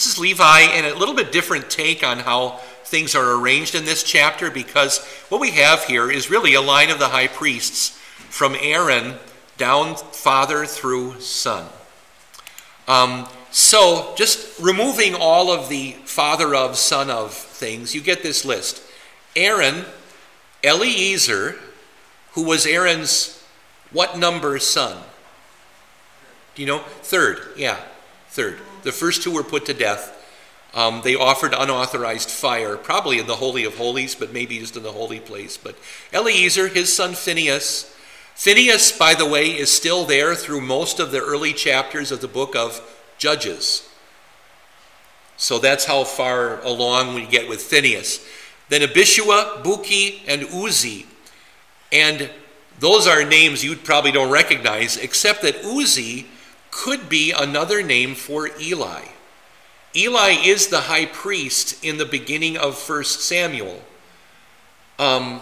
This is Levi, and a little bit different take on how things are arranged in this chapter because what we have here is really a line of the high priests from Aaron down father through son. Um, so, just removing all of the father of, son of things, you get this list. Aaron, Eleazar, who was Aaron's what number son? Do you know? Third, yeah, third. The first two were put to death. Um, they offered unauthorized fire, probably in the Holy of Holies, but maybe just in the holy place. But Eleazar, his son Phineas. Phineas, by the way, is still there through most of the early chapters of the book of Judges. So that's how far along we get with Phineas. Then Abishua, Buki, and Uzzi. And those are names you probably don't recognize, except that Uzzi could be another name for Eli. Eli is the high priest in the beginning of 1 Samuel. Um,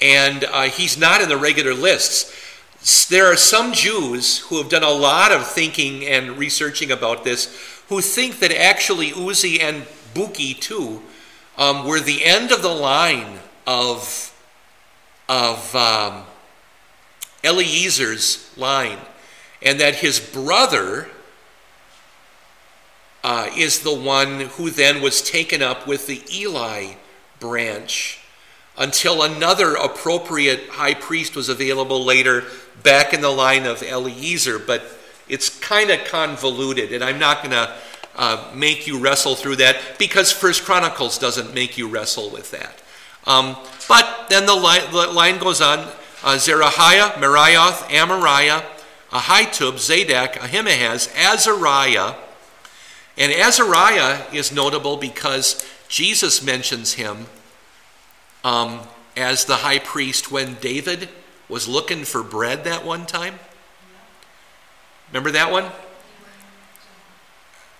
and uh, he's not in the regular lists. There are some Jews who have done a lot of thinking and researching about this who think that actually Uzzi and Buki, too, um, were the end of the line of, of um, Eleazar's line, and that his brother uh, is the one who then was taken up with the Eli branch until another appropriate high priest was available later back in the line of Eleazar. But it's kind of convoluted, and I'm not going to uh, make you wrestle through that because First Chronicles doesn't make you wrestle with that. Um, but then the line, the line goes on uh, Zerahiah, Meraioth, Amariah, Ahitub, Zadok, Ahimaaz, Azariah. And Azariah is notable because Jesus mentions him um, as the high priest when David was looking for bread that one time. Remember that one?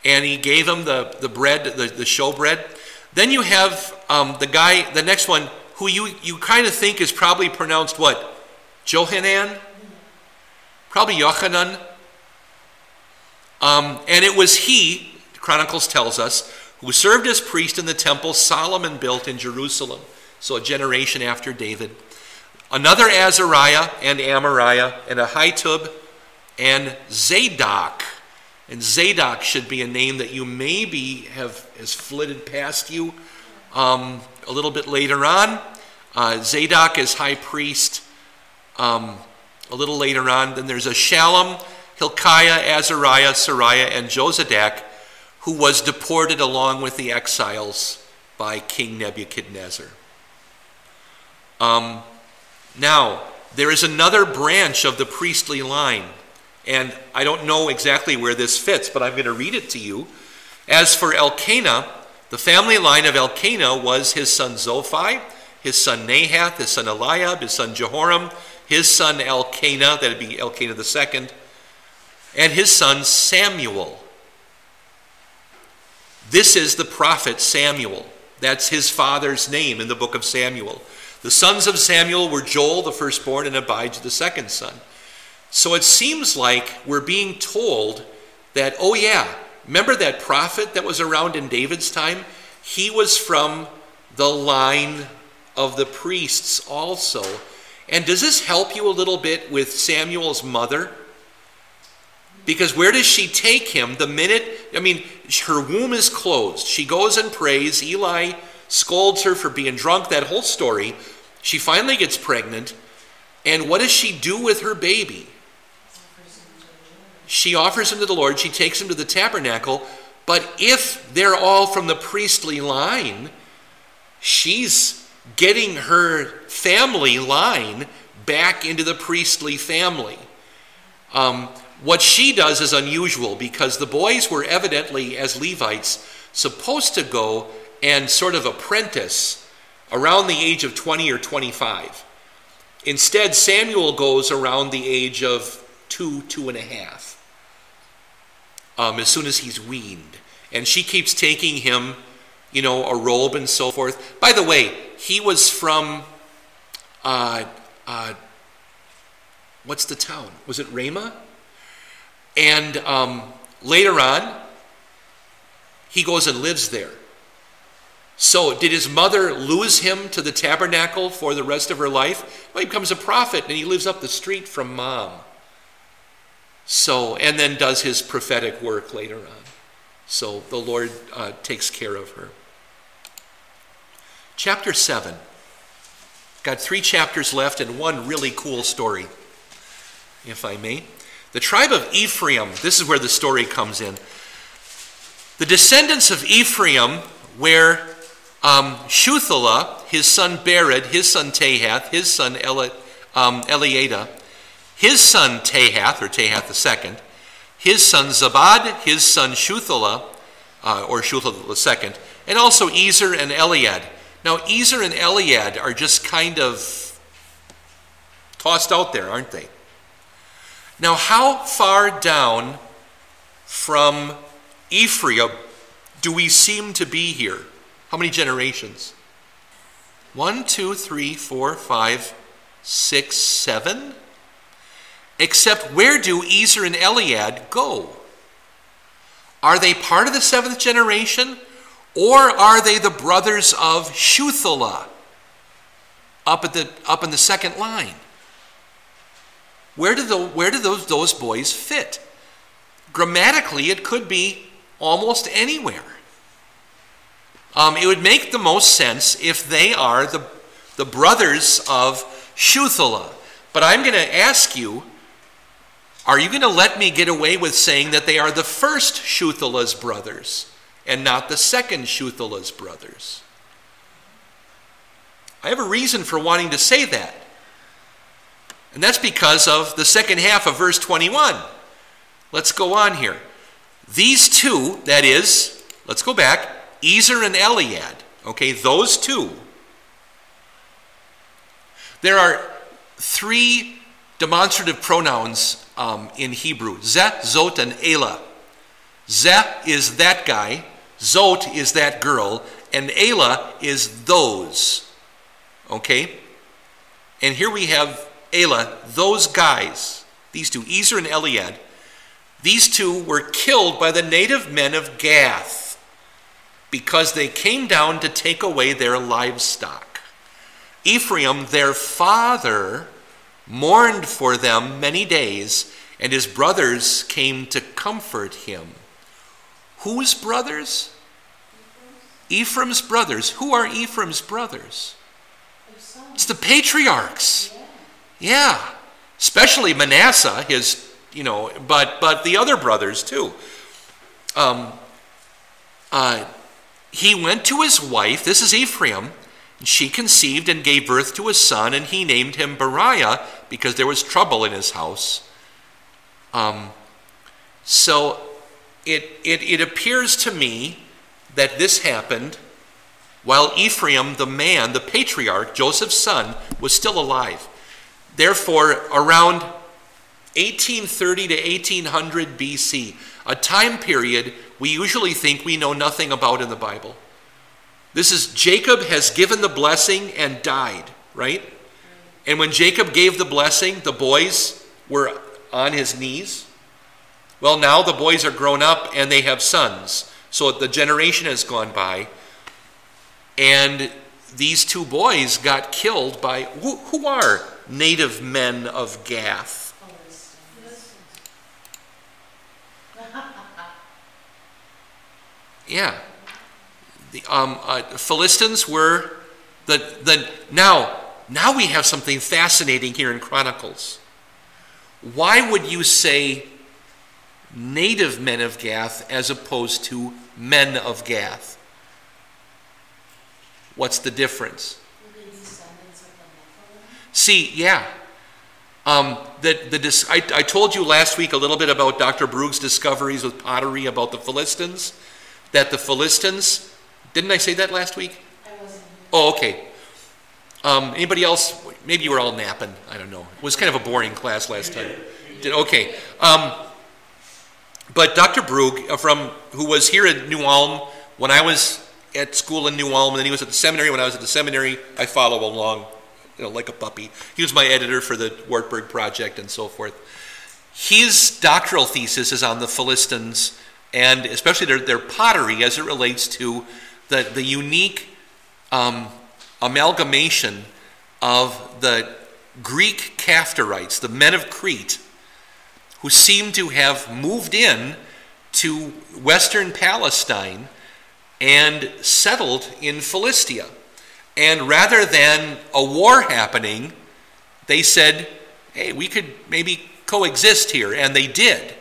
And he gave him the, the bread, the, the show bread. Then you have um, the guy, the next one, who you, you kind of think is probably pronounced what? Johanan? Probably Yochanan. Um, and it was he, Chronicles tells us, who served as priest in the temple Solomon built in Jerusalem. So a generation after David. Another Azariah and Amariah and Ahitub and Zadok. And Zadok should be a name that you maybe have has flitted past you um, a little bit later on. Uh, Zadok is high priest um, a little later on. Then there's a Shallum, Hilkiah, Azariah, Seraiah, and Josadak, who was deported along with the exiles by King Nebuchadnezzar. Um, now, there is another branch of the priestly line, and I don't know exactly where this fits, but I'm going to read it to you. As for Elkanah, the family line of Elkanah was his son Zophai, his son Nahath, his son Eliab, his son Jehoram, his son Elkanah, that'd be Elkanah the second, and his son Samuel. This is the prophet Samuel. That's his father's name in the book of Samuel. The sons of Samuel were Joel, the firstborn, and Abijah, the second son. So it seems like we're being told that, oh, yeah, remember that prophet that was around in David's time? He was from the line of the priests also. And does this help you a little bit with Samuel's mother? Because where does she take him the minute, I mean, her womb is closed. She goes and prays. Eli scolds her for being drunk, that whole story. She finally gets pregnant. And what does she do with her baby? She offers him to the Lord. She takes him to the tabernacle. But if they're all from the priestly line, she's getting her family line back into the priestly family. Um, what she does is unusual because the boys were evidently, as Levites, supposed to go and sort of apprentice around the age of 20 or 25. Instead, Samuel goes around the age of two, two and a half, um, as soon as he's weaned. And she keeps taking him, you know, a robe and so forth. By the way, he was from, uh, uh, what's the town? Was it Ramah? And um, later on, he goes and lives there. So, did his mother lose him to the tabernacle for the rest of her life? Well, he becomes a prophet and he lives up the street from mom. So, and then does his prophetic work later on. So, the Lord uh, takes care of her. Chapter 7. Got three chapters left and one really cool story, if I may. The tribe of Ephraim, this is where the story comes in. The descendants of Ephraim, where um, his son Bered, his son Tahath, his son Eli, um, Eliada, his son Tahath, or Tahath II, his son Zabad, his son Shuthelah, uh, or Shuthelah II, and also Ezer and Eliad. Now, Ezer and Eliad are just kind of tossed out there, aren't they? Now, how far down from Ephraim do we seem to be here? How many generations? One, two, three, four, five, six, seven? Except where do Ezer and Eliad go? Are they part of the seventh generation? Or are they the brothers of Shuthelah up, at the, up in the second line? Where do, the, where do those, those boys fit? Grammatically, it could be almost anywhere. Um, it would make the most sense if they are the, the brothers of Shuthelah. But I'm going to ask you are you going to let me get away with saying that they are the first Shuthelah's brothers and not the second Shuthelah's brothers? I have a reason for wanting to say that. And that's because of the second half of verse 21. Let's go on here. These two, that is, let's go back, Ezer and Eliad, okay, those two. There are three demonstrative pronouns um, in Hebrew Zeh, Zot, and Elah. Zeh is that guy, Zot is that girl, and Elah is those. Okay? And here we have Elah, those guys, these two, Ezer and Eliad. These two were killed by the native men of Gath because they came down to take away their livestock. Ephraim, their father, mourned for them many days, and his brothers came to comfort him. Whose brothers? Ephraim's brothers. Who are Ephraim's brothers? It's the patriarchs. Yeah. Especially Manasseh, his, you know, but but the other brothers too. Um, uh, he went to his wife, this is Ephraim, and she conceived and gave birth to a son, and he named him Beriah because there was trouble in his house. Um, so it, it, it appears to me that this happened while Ephraim, the man, the patriarch, Joseph's son, was still alive. Therefore, around 1830 to 1800 BC, a time period we usually think we know nothing about in the Bible. This is Jacob has given the blessing and died, right? And when Jacob gave the blessing, the boys were on his knees. Well, now the boys are grown up and they have sons. So the generation has gone by. And these two boys got killed by who, who are native men of Gath? Yeah. The um, uh, Philistines were the, the now now we have something fascinating here in Chronicles. Why would you say native men of Gath as opposed to men of Gath? What's the difference? See, yeah. Um, the, the, I, I told you last week a little bit about Dr. Brug's discoveries with pottery about the Philistines that the Philistines, didn't I say that last week? Oh, okay. Um, anybody else? Maybe you were all napping. I don't know. It was kind of a boring class last time. Did, okay. Um, but Dr. Brug, uh, from who was here at New Ulm when I was at school in New Ulm, and then he was at the seminary. When I was at the seminary, I follow along, you know, like a puppy. He was my editor for the Wartburg project and so forth. His doctoral thesis is on the Philistines and especially their, their pottery as it relates to the, the unique um, amalgamation of the Greek Caphtorites, the men of Crete, who seem to have moved in to western Palestine and settled in Philistia. And rather than a war happening, they said, hey, we could maybe coexist here. And they did.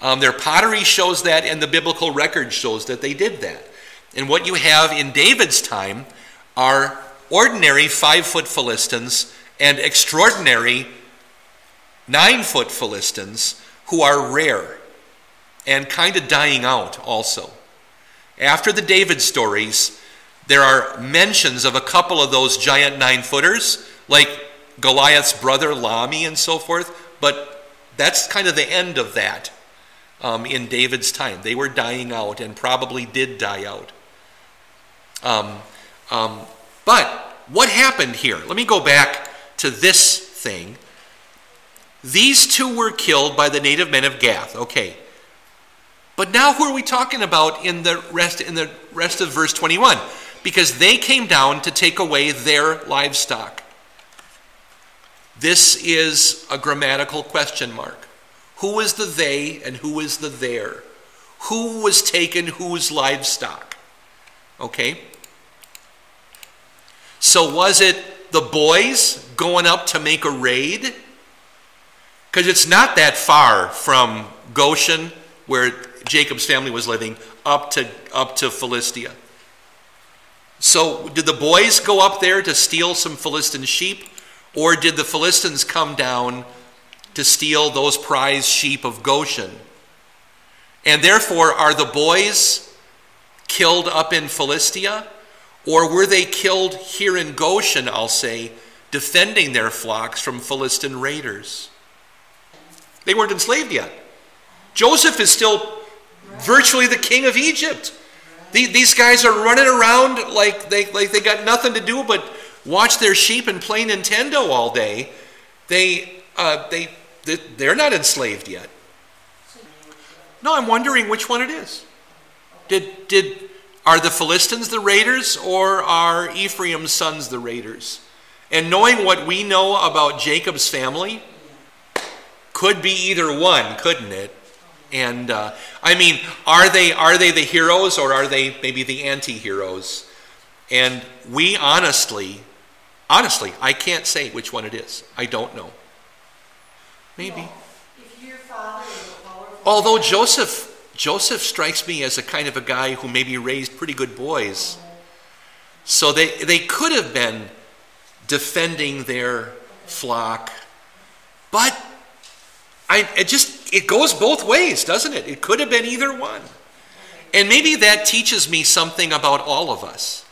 Um, their pottery shows that, and the biblical record shows that they did that. And what you have in David's time are ordinary five foot Philistines and extraordinary nine foot Philistines who are rare and kind of dying out also. After the David stories, there are mentions of a couple of those giant nine footers, like Goliath's brother Lahmi and so forth, but that's kind of the end of that um, in David's time. They were dying out and probably did die out. Um, um, but what happened here? Let me go back to this thing. These two were killed by the native men of Gath. Okay. But now who are we talking about in the rest in the rest of verse 21? Because they came down to take away their livestock. This is a grammatical question mark. Who is the they and who is the there? Who was taken whose livestock? Okay? So was it the boys going up to make a raid? Because it's not that far from Goshen, where Jacob's family was living, up to, up to Philistia. So did the boys go up there to steal some Philistine sheep? Or did the Philistines come down to steal those prized sheep of Goshen? And therefore, are the boys killed up in Philistia? Or were they killed here in Goshen, I'll say, defending their flocks from Philistine raiders? They weren't enslaved yet. Joseph is still virtually the king of Egypt. These guys are running around like they, like they got nothing to do but watch their sheep and play Nintendo all day. They, uh, they, they're not enslaved yet. No, I'm wondering which one it is. Did, did, are the Philistines the raiders or are Ephraim's sons the raiders? And knowing what we know about Jacob's family, could be either one, couldn't it? And uh, I mean, are they are they the heroes or are they maybe the anti-heroes? And we honestly, honestly, I can't say which one it is. I don't know. Maybe. Although Joseph Joseph strikes me as a kind of a guy who maybe raised pretty good boys. So they, they could have been defending their flock. But I, it just it goes both ways, doesn't it? It could have been either one. And maybe that teaches me something about all of us.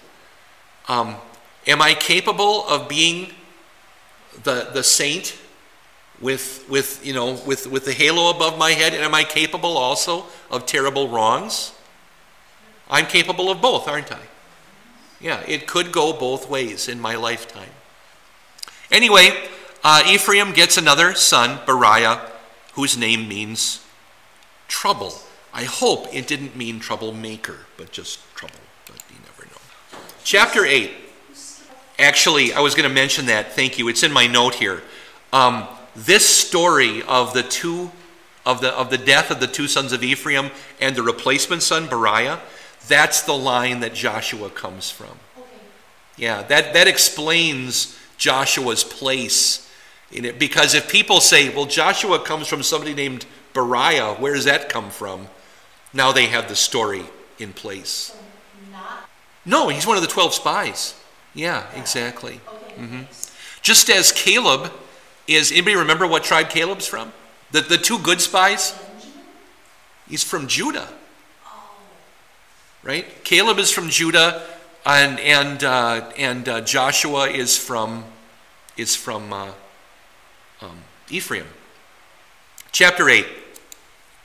Um, am I capable of being the, the saint with, with, you know, with, with the halo above my head? And am I capable also of terrible wrongs? I'm capable of both, aren't I? Yeah, it could go both ways in my lifetime. Anyway, uh, Ephraim gets another son, Beriah whose name means trouble. I hope it didn't mean troublemaker, but just trouble, but you never know. Chapter 8. Actually, I was going to mention that. Thank you. It's in my note here. Um, this story of the two of the of the death of the two sons of Ephraim and the replacement son Beriah, that's the line that Joshua comes from. Okay. Yeah, that that explains Joshua's place because if people say, well, Joshua comes from somebody named Beriah, where does that come from? Now they have the story in place. No, he's one of the 12 spies. Yeah, exactly. Mm-hmm. Just as Caleb is, anybody remember what tribe Caleb's from? The, the two good spies? He's from Judah. Right? Caleb is from Judah, and, and, uh, and uh, Joshua is from, is from uh, Ephraim. Chapter 8,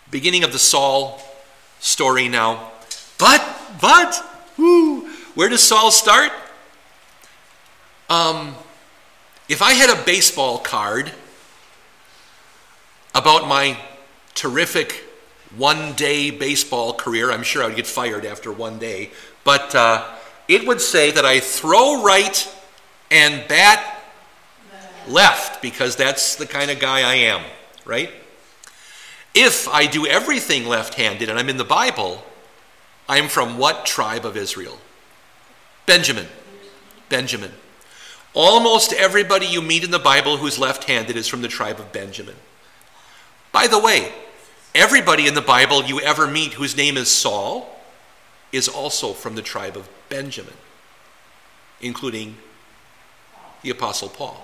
beginning of the Saul story now. But, but, whoo, where does Saul start? Um, if I had a baseball card about my terrific one day baseball career. I'm sure I would get fired after one day. But uh, it would say that I throw right and bat left because that's the kind of guy I am, right? If I do everything left handed and I'm in the Bible, I'm from what tribe of Israel? Benjamin. Benjamin. Almost everybody you meet in the Bible who's left handed is from the tribe of Benjamin. By the way, everybody in the Bible you ever meet whose name is Saul is also from the tribe of Benjamin, including the Apostle Paul.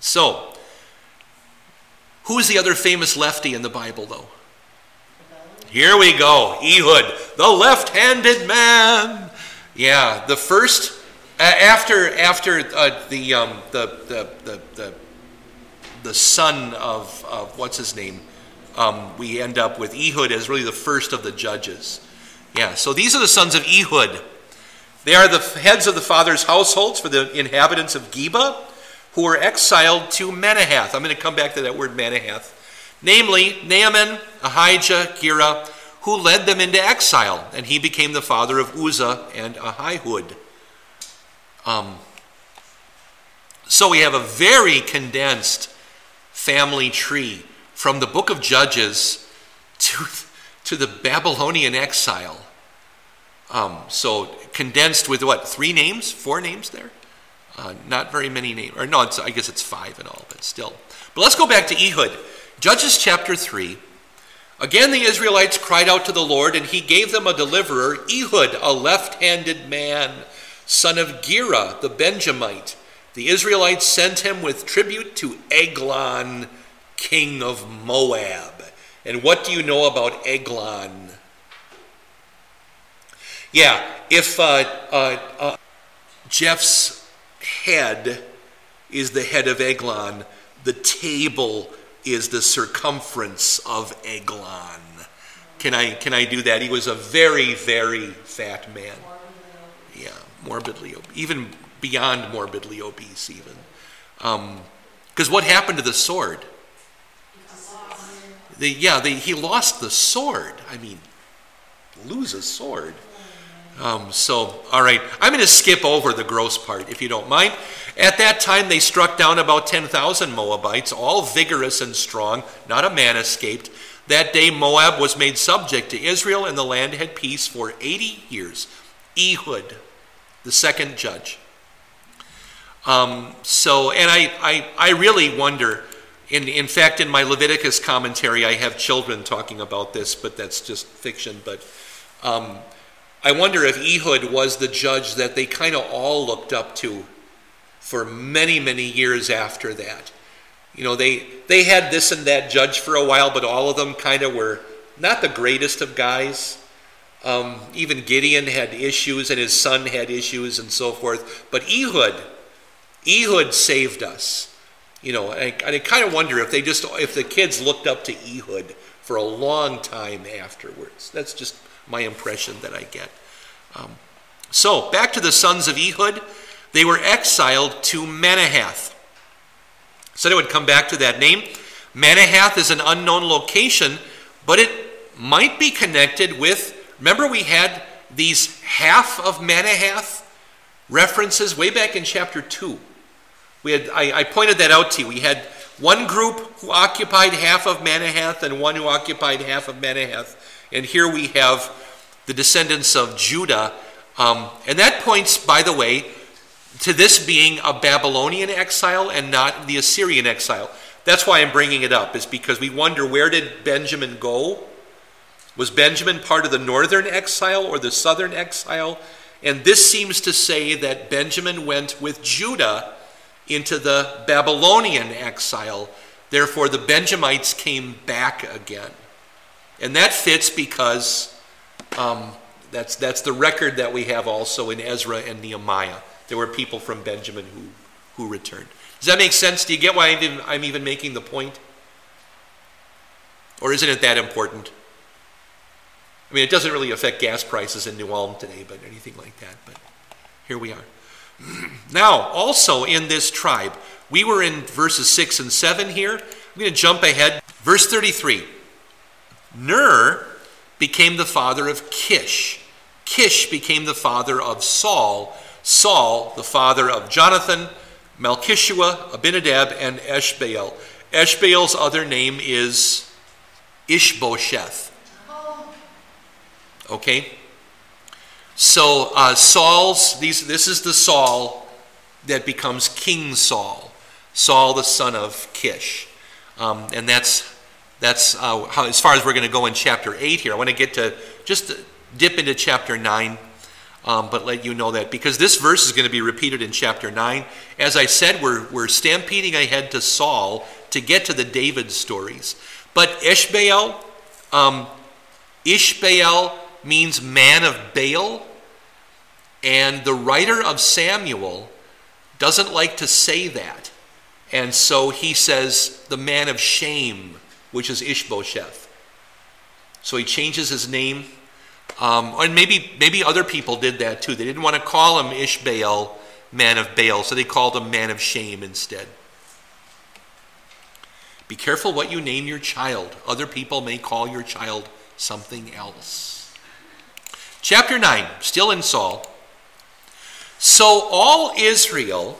So, who's the other famous lefty in the Bible, though? Here we go. Ehud, the left handed man. Yeah, the first uh, after after uh, the, um, the, the, the, the, the son of, of what's his name, um, we end up with Ehud as really the first of the judges. Yeah, so these are the sons of Ehud. They are the heads of the father's households for the inhabitants of Geba, who were exiled to Manahath. I'm going to come back to that word Manahath. Namely, Naaman, Ahijah, Gera, who led them into exile, and he became the father of Uzzah and Ahihud. Um, so we have a very condensed family tree from the book of Judges to, to the Babylonian exile. Um, so condensed with what, three names, four names there? Uh, not very many names. Or no, I guess it's five in all, but still. But let's go back to Ehud. Judges chapter 3. Again, the Israelites cried out to the Lord, and he gave them a deliverer, Ehud, a left handed man son of Gera, the Benjamite. The Israelites sent him with tribute to Eglon, king of Moab. And what do you know about Eglon? Yeah, if uh, uh, uh, Jeff's head is the head of Eglon, the table is the circumference of Eglon. Can I, can I do that? He was a very, very fat man Yeah, morbidly, even beyond morbidly obese, even. Because um, what happened to the sword? The, yeah, the, he lost the sword. I mean, lose a sword. Um, so, all right, I'm going to skip over the gross part, if you don't mind. At that time, they struck down about 10,000 Moabites, all vigorous and strong. Not a man escaped. That day, Moab was made subject to Israel, and the land had peace for 80 years. Ehud, the second judge. Um, so, and I, I, I really wonder, in, in fact, in my Leviticus commentary, I have children talking about this, but that's just fiction. But um, I wonder if Ehud was the judge that they kind of all looked up to for many, many years after that. You know, they, they had this and that judge for a while, but all of them kind of were not the greatest of guys. Um, even Gideon had issues, and his son had issues, and so forth. But Ehud, Ehud saved us. You know, I, I kind of wonder if they just if the kids looked up to Ehud for a long time afterwards. That's just my impression that I get. Um, so back to the sons of Ehud, they were exiled to Manahath. Said I would come back to that name. Manahath is an unknown location, but it might be connected with Remember, we had these half of Manahath references way back in chapter 2. We had, I, I pointed that out to you. We had one group who occupied half of Manahath and one who occupied half of Manahath. And here we have the descendants of Judah. Um, and that points, by the way, to this being a Babylonian exile and not the Assyrian exile. That's why I'm bringing it up, is because we wonder where did Benjamin go? Was Benjamin part of the northern exile or the southern exile? And this seems to say that Benjamin went with Judah into the Babylonian exile. Therefore, the Benjamites came back again. And that fits because um, that's, that's the record that we have also in Ezra and Nehemiah. There were people from Benjamin who, who returned. Does that make sense? Do you get why I'm even, I'm even making the point? Or isn't it that important? I mean, it doesn't really affect gas prices in New Ulm today, but anything like that. But here we are. Now, also in this tribe, we were in verses 6 and 7 here. I'm going to jump ahead. Verse 33. Ner became the father of Kish. Kish became the father of Saul. Saul, the father of Jonathan, Malchishua, Abinadab, and Eshbaal. Eshbaal's other name is Ishbosheth. Okay? So uh, Saul's, these, this is the Saul that becomes King Saul. Saul, the son of Kish. Um, and that's, that's uh, how, as far as we're going to go in chapter 8 here. I want to get to just dip into chapter 9, um, but let you know that because this verse is going to be repeated in chapter 9. As I said, we're, we're stampeding ahead to Saul to get to the David stories. But Ishbaal, um, means man of Baal, and the writer of Samuel doesn't like to say that. And so he says the man of shame, which is Ishbosheth. So he changes his name. Um, and maybe, maybe other people did that too. They didn't want to call him Ishbaal, man of Baal, so they called him man of shame instead. Be careful what you name your child. Other people may call your child something else. Chapter 9, still in Saul. So all Israel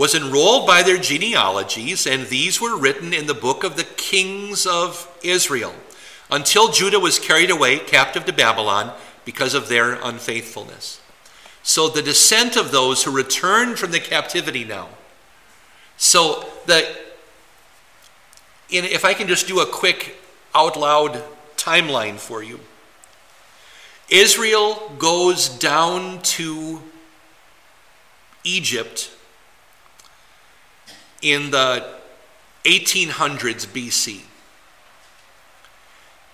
was enrolled by their genealogies, and these were written in the book of the kings of Israel, until Judah was carried away captive to Babylon because of their unfaithfulness. So the descent of those who returned from the captivity now. So the in, if I can just do a quick out loud timeline for you. Israel goes down to Egypt in the 1800s BC.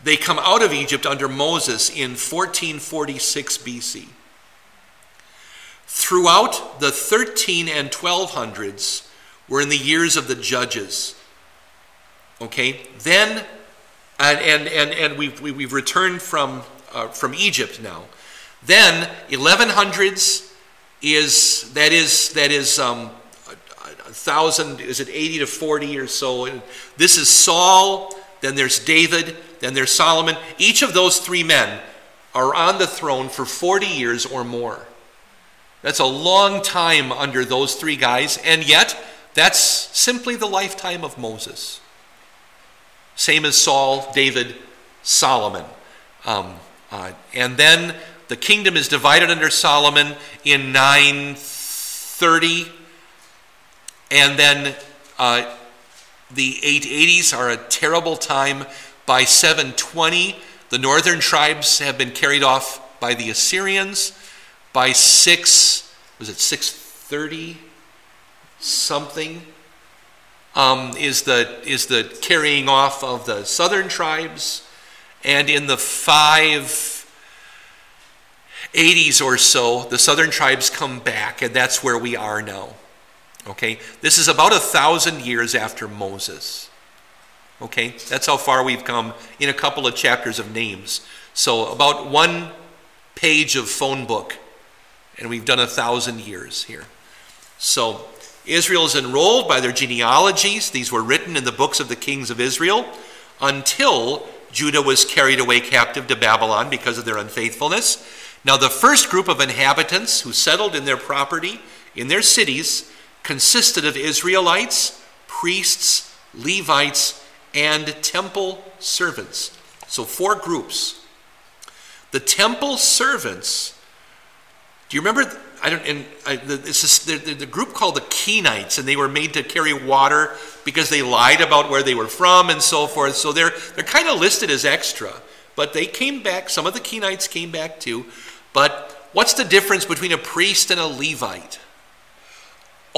They come out of Egypt under Moses in 1446 BC. Throughout the 13 and 1200s were in the years of the judges. Okay, then, and, and, and, and we've, we've returned from, uh, from Egypt now. Then, 1100s is, that is, that is um, thousand, is it 80 to 40 or so? This is Saul, then there's David, then there's Solomon. Each of those three men are on the throne for 40 years or more. That's a long time under those three guys, and yet that's simply the lifetime of Moses. Same as Saul, David, Solomon. Um, uh, and then the kingdom is divided under Solomon in 930. And then uh, the 880s are a terrible time. By 720, the northern tribes have been carried off by the Assyrians. By 6, was it 630 something? um, is, the, is the carrying off of the southern tribes. And in the 580s or so, the southern tribes come back, and that's where we are now. Okay? This is about a thousand years after Moses. Okay? That's how far we've come in a couple of chapters of names. So, about one page of phone book, and we've done a thousand years here. So, Israel is enrolled by their genealogies. These were written in the books of the kings of Israel until Judah was carried away captive to Babylon because of their unfaithfulness. Now, the first group of inhabitants who settled in their property, in their cities, consisted of Israelites, priests, Levites, and temple servants. So, four groups. The temple servants, do you remember I don't, and I, the, the, group called the Kenites, and they were made to carry water because they lied about where they were from and so forth. So they're, they're kind of listed as extra. But they came back, some of the Kenites came back too. But what's the difference between a priest and a Levite?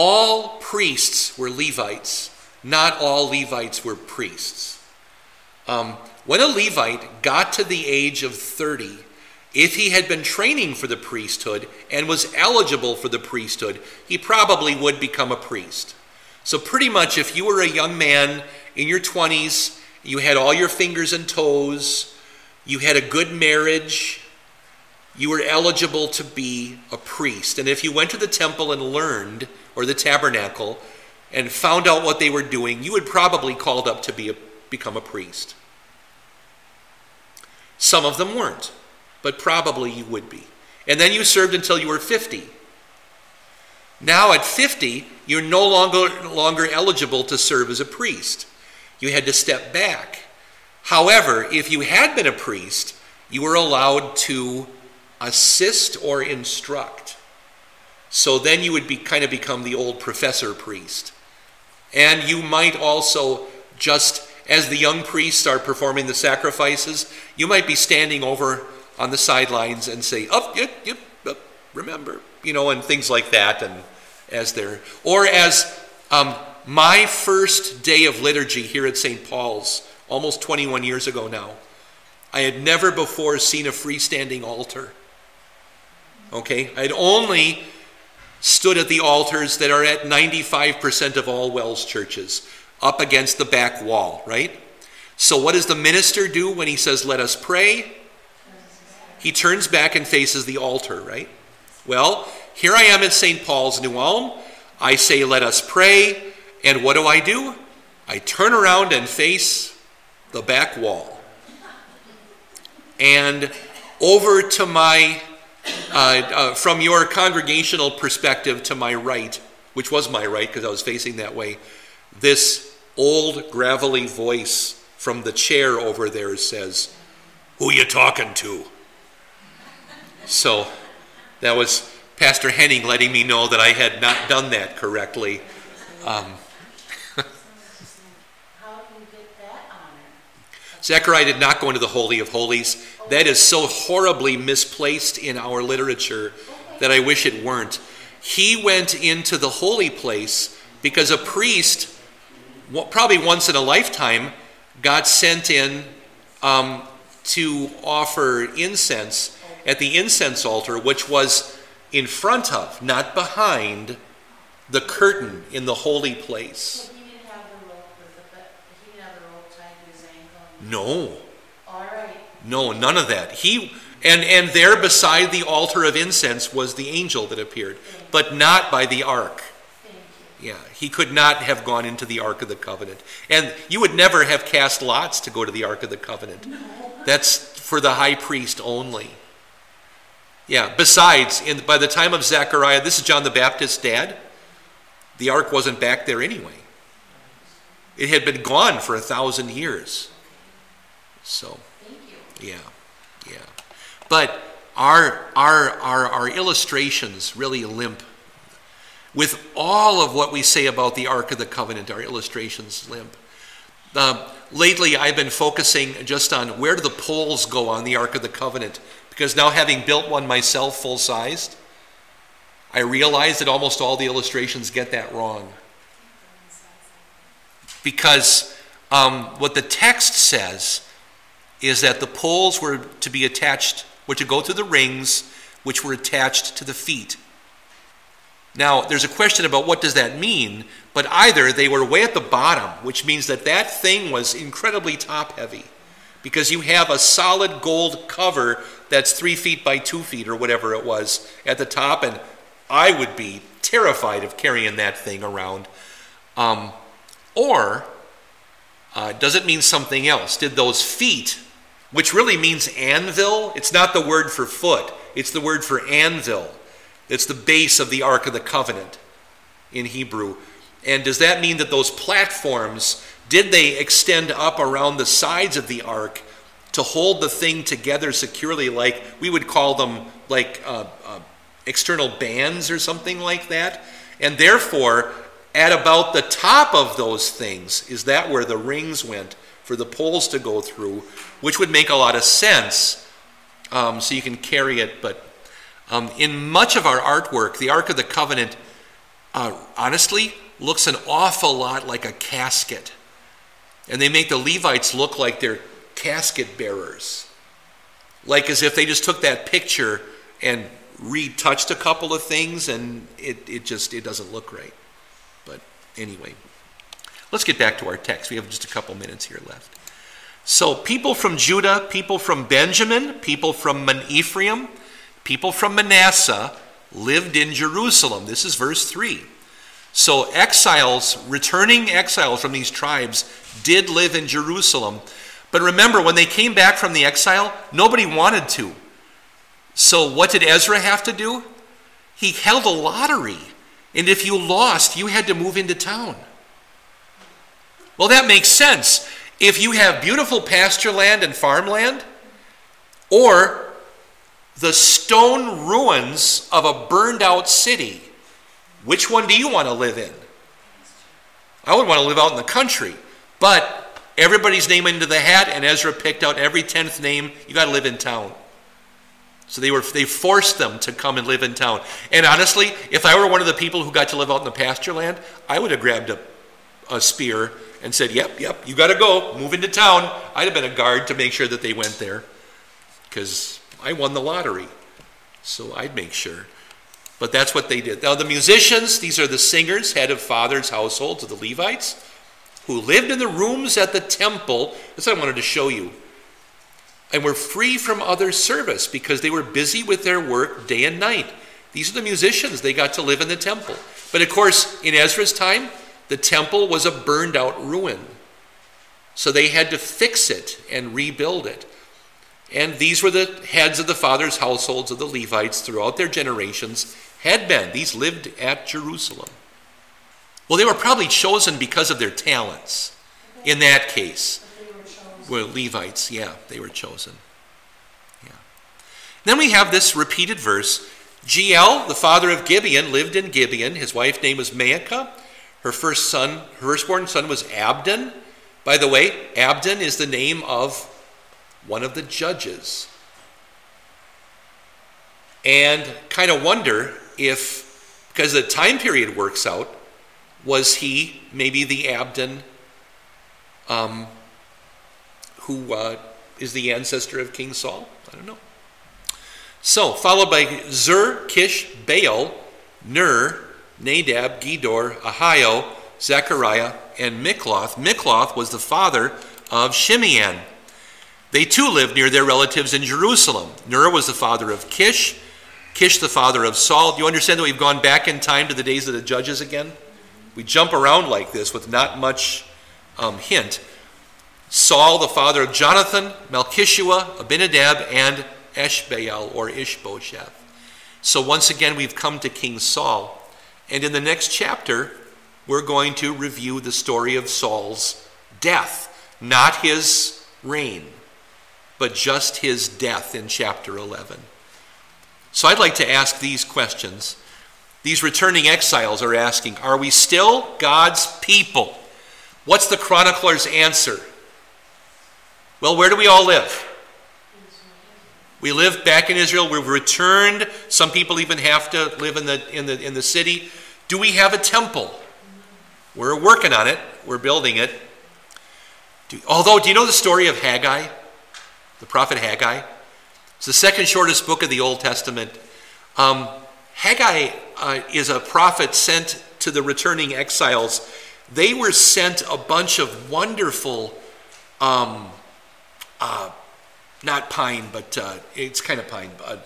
All priests were Levites, not all Levites were priests. Um, when a Levite got to the age of 30, if he had been training for the priesthood and was eligible for the priesthood, he probably would become a priest. So, pretty much, if you were a young man in your 20s, you had all your fingers and toes, you had a good marriage, you were eligible to be a priest. And if you went to the temple and learned, or the tabernacle, and found out what they were doing, you would probably called up to be a, become a priest. Some of them weren't, but probably you would be. And then you served until you were 50. Now at 50, you're no longer, longer eligible to serve as a priest. You had to step back. However, if you had been a priest, you were allowed to assist or instruct. So then you would be kind of become the old professor priest. And you might also just as the young priests are performing the sacrifices, you might be standing over on the sidelines and say, "Up, yep, yep, remember," you know, and things like that. And as they're, or as um, my first day of liturgy here at St. Paul's, almost 21 years ago now, I had never before seen a freestanding altar. Okay, I'd only stood at the altars that are at 95% of all WELS churches up against the back wall, right? So, what does the minister do when he says, Let us pray? He turns back and faces the altar, right? Well, here I am at St. Paul's, New Ulm. I say, Let us pray. And what do I do? I turn around and face the back wall. And over to my, uh, uh, from your congregational perspective to my right, which was my right because I was facing that way, this old gravelly voice from the chair over there says, Who you talking to? So that was Pastor Henning letting me know that I had not done that correctly. Um, Zechariah did not go into the Holy of Holies. That is so horribly misplaced in our literature that I wish it weren't. He went into the holy place because a priest probably once in a lifetime, got sent in um, to offer incense at the incense altar, which was in front of, not behind, the curtain in the holy place. No. All right. No, none of that. He and and there beside the altar of incense was the angel that appeared, but not by the ark. Yeah, he could not have gone into the Ark of the Covenant. And you would never have cast lots to go to the Ark of the Covenant. No. That's for the high priest only. Yeah, besides, in, by the time of Zechariah, this is John the Baptist's dad, the Ark wasn't back there anyway. It had been gone for a thousand years. So, yeah, yeah. But our, our, our, our illustrations really limp with all of what we say about the Ark of the Covenant, our illustrations limp. Uh, lately, I've been focusing just on where do the poles go on the Ark of the Covenant, because now having built one myself full sized, I realize that almost all the illustrations get that wrong. Because um, what the text says is that the poles were to be attached, were to go through the rings which were attached to the feet. Now, there's a question about what does that mean, but either they were way at the bottom, which means that that thing was incredibly top heavy, because you have a solid gold cover that's three feet by two feet or whatever it was at the top, and I would be terrified of carrying that thing around. Um, or uh, does it mean something else? Did those feet, which really means anvil, it's not the word for foot, it's the word for anvil. It's the base of the Ark of the Covenant in Hebrew. And does that mean that those platforms, did they extend up around the sides of the ark to hold the thing together securely, like we would call them like uh, uh, external bands or something like that? And therefore, at about the top of those things, is that where the rings went for the poles to go through, which would make a lot of sense. Um, so you can carry it, but um, in much of our artwork, the Ark of the Covenant, uh, honestly, looks an awful lot like a casket. And they make the Levites look like they're casket bearers. Like as if they just took that picture and retouched a couple of things and it, it just it doesn't look right. But anyway, let's get back to our text. We have just a couple minutes here left. So people from Judah, people from Benjamin, people from Ephraim, people from Manasseh lived in Jerusalem. This is verse 3. So exiles, returning exiles from these tribes, did live in Jerusalem. But remember, when they came back from the exile, nobody wanted to. So what did Ezra have to do? He held a lottery. And if you lost, you had to move into town. Well, that makes sense. If you have beautiful pasture land and farmland, or the stone ruins of a burned out city, which one do you want to live in? I would want to live out in the country. But everybody's name into the hat, and Ezra picked out every tenth name. You got to live in town. So they were they forced them to come and live in town. And honestly, if I were one of the people who got to live out in the pasture land, I would have grabbed a, a spear and said, "Yep, yep, you got to go, move into town." I'd have been a guard to make sure that they went there, because I won the lottery, so I'd make sure. But that's what they did. Now the musicians, these are the singers, head of fathers' household of the Levites, who lived in the rooms at the temple. That's what I wanted to show you and were free from other service because they were busy with their work day and night. These are the musicians, they got to live in the temple. But of course, in Ezra's time, the temple was a burned out ruin. So they had to fix it and rebuild it. And these were the heads of the fathers' households of the Levites throughout their generations, had been. These lived at Jerusalem. Well, they were probably chosen because of their talents in that case were Levites. Yeah, they were chosen. Yeah. Then we have this repeated verse. Jeiel, the father of Gibeon, lived in Gibeon. His wife's name was Maacah. Her first son, her firstborn son was Abdon. By the way, Abdon is the name of one of the judges. And kind of wonder if, because the time period works out, was he maybe the Abdon um, who uh, is the ancestor of King Saul? I don't know. So, followed by Zur, Kish, Baal, Ner, Nadab, Gedor, Ahio, Zechariah, and Mikloth. Mikloth was the father of Shimeon. They too lived near their relatives in Jerusalem. Ner was the father of Kish, Kish the father of Saul. Do you understand that we've gone back in time to the days of the judges again? We jump around like this with not much um, hint. Saul, the father of Jonathan, Melchishua, Abinadab, and Eshbaal or Ishbosheth. So once again, we've come to King Saul. And in the next chapter, we're going to review the story of Saul's death, not his reign, but just his death in chapter 11. So I'd like to ask these questions. These returning exiles are asking Are we still God's people? What's the chronicler's answer? Well, where do we all live? We live back in Israel. We've returned. Some people even have to live in the, in the, in the city. Do we have a temple? We're working on it. We're building it. Do, although, do you know the story of Haggai? The prophet Haggai? It's the second shortest book of the Old Testament. Um, Haggai uh, is a prophet sent to the returning exiles. They were sent a bunch of wonderful um, uh, not pine, but uh, it's kind of pine, uh,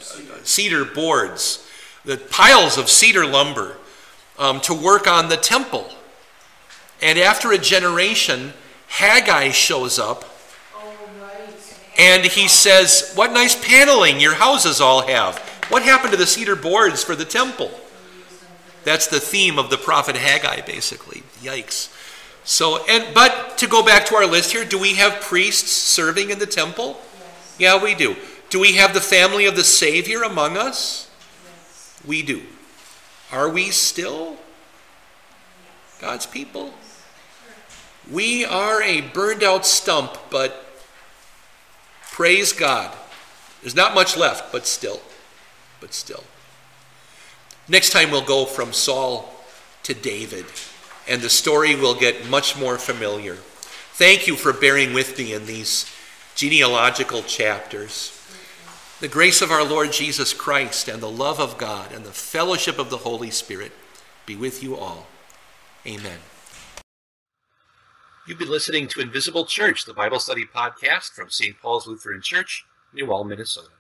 cedar boards, the piles of cedar lumber um, to work on the temple. And after a generation, Haggai shows up and he says, What nice paneling your houses all have. What happened to the cedar boards for the temple? That's the theme of the prophet Haggai, basically. Yikes. So, and but to go back to our list here, do we have priests serving in the temple? Yeah, we do. Do we have the family of the Savior among us? Yes. We do. Are we still God's people? We are a burned out stump, but praise God. There's not much left, but still. But still. Next time we'll go from Saul to David and the story will get much more familiar. Thank you for bearing with me in these genealogical chapters. The grace of our Lord Jesus Christ and the love of God and the fellowship of the Holy Spirit be with you all. Amen. You've been listening to Invisible Church, the Bible study podcast from St. Paul's Lutheran Church, New Minnesota.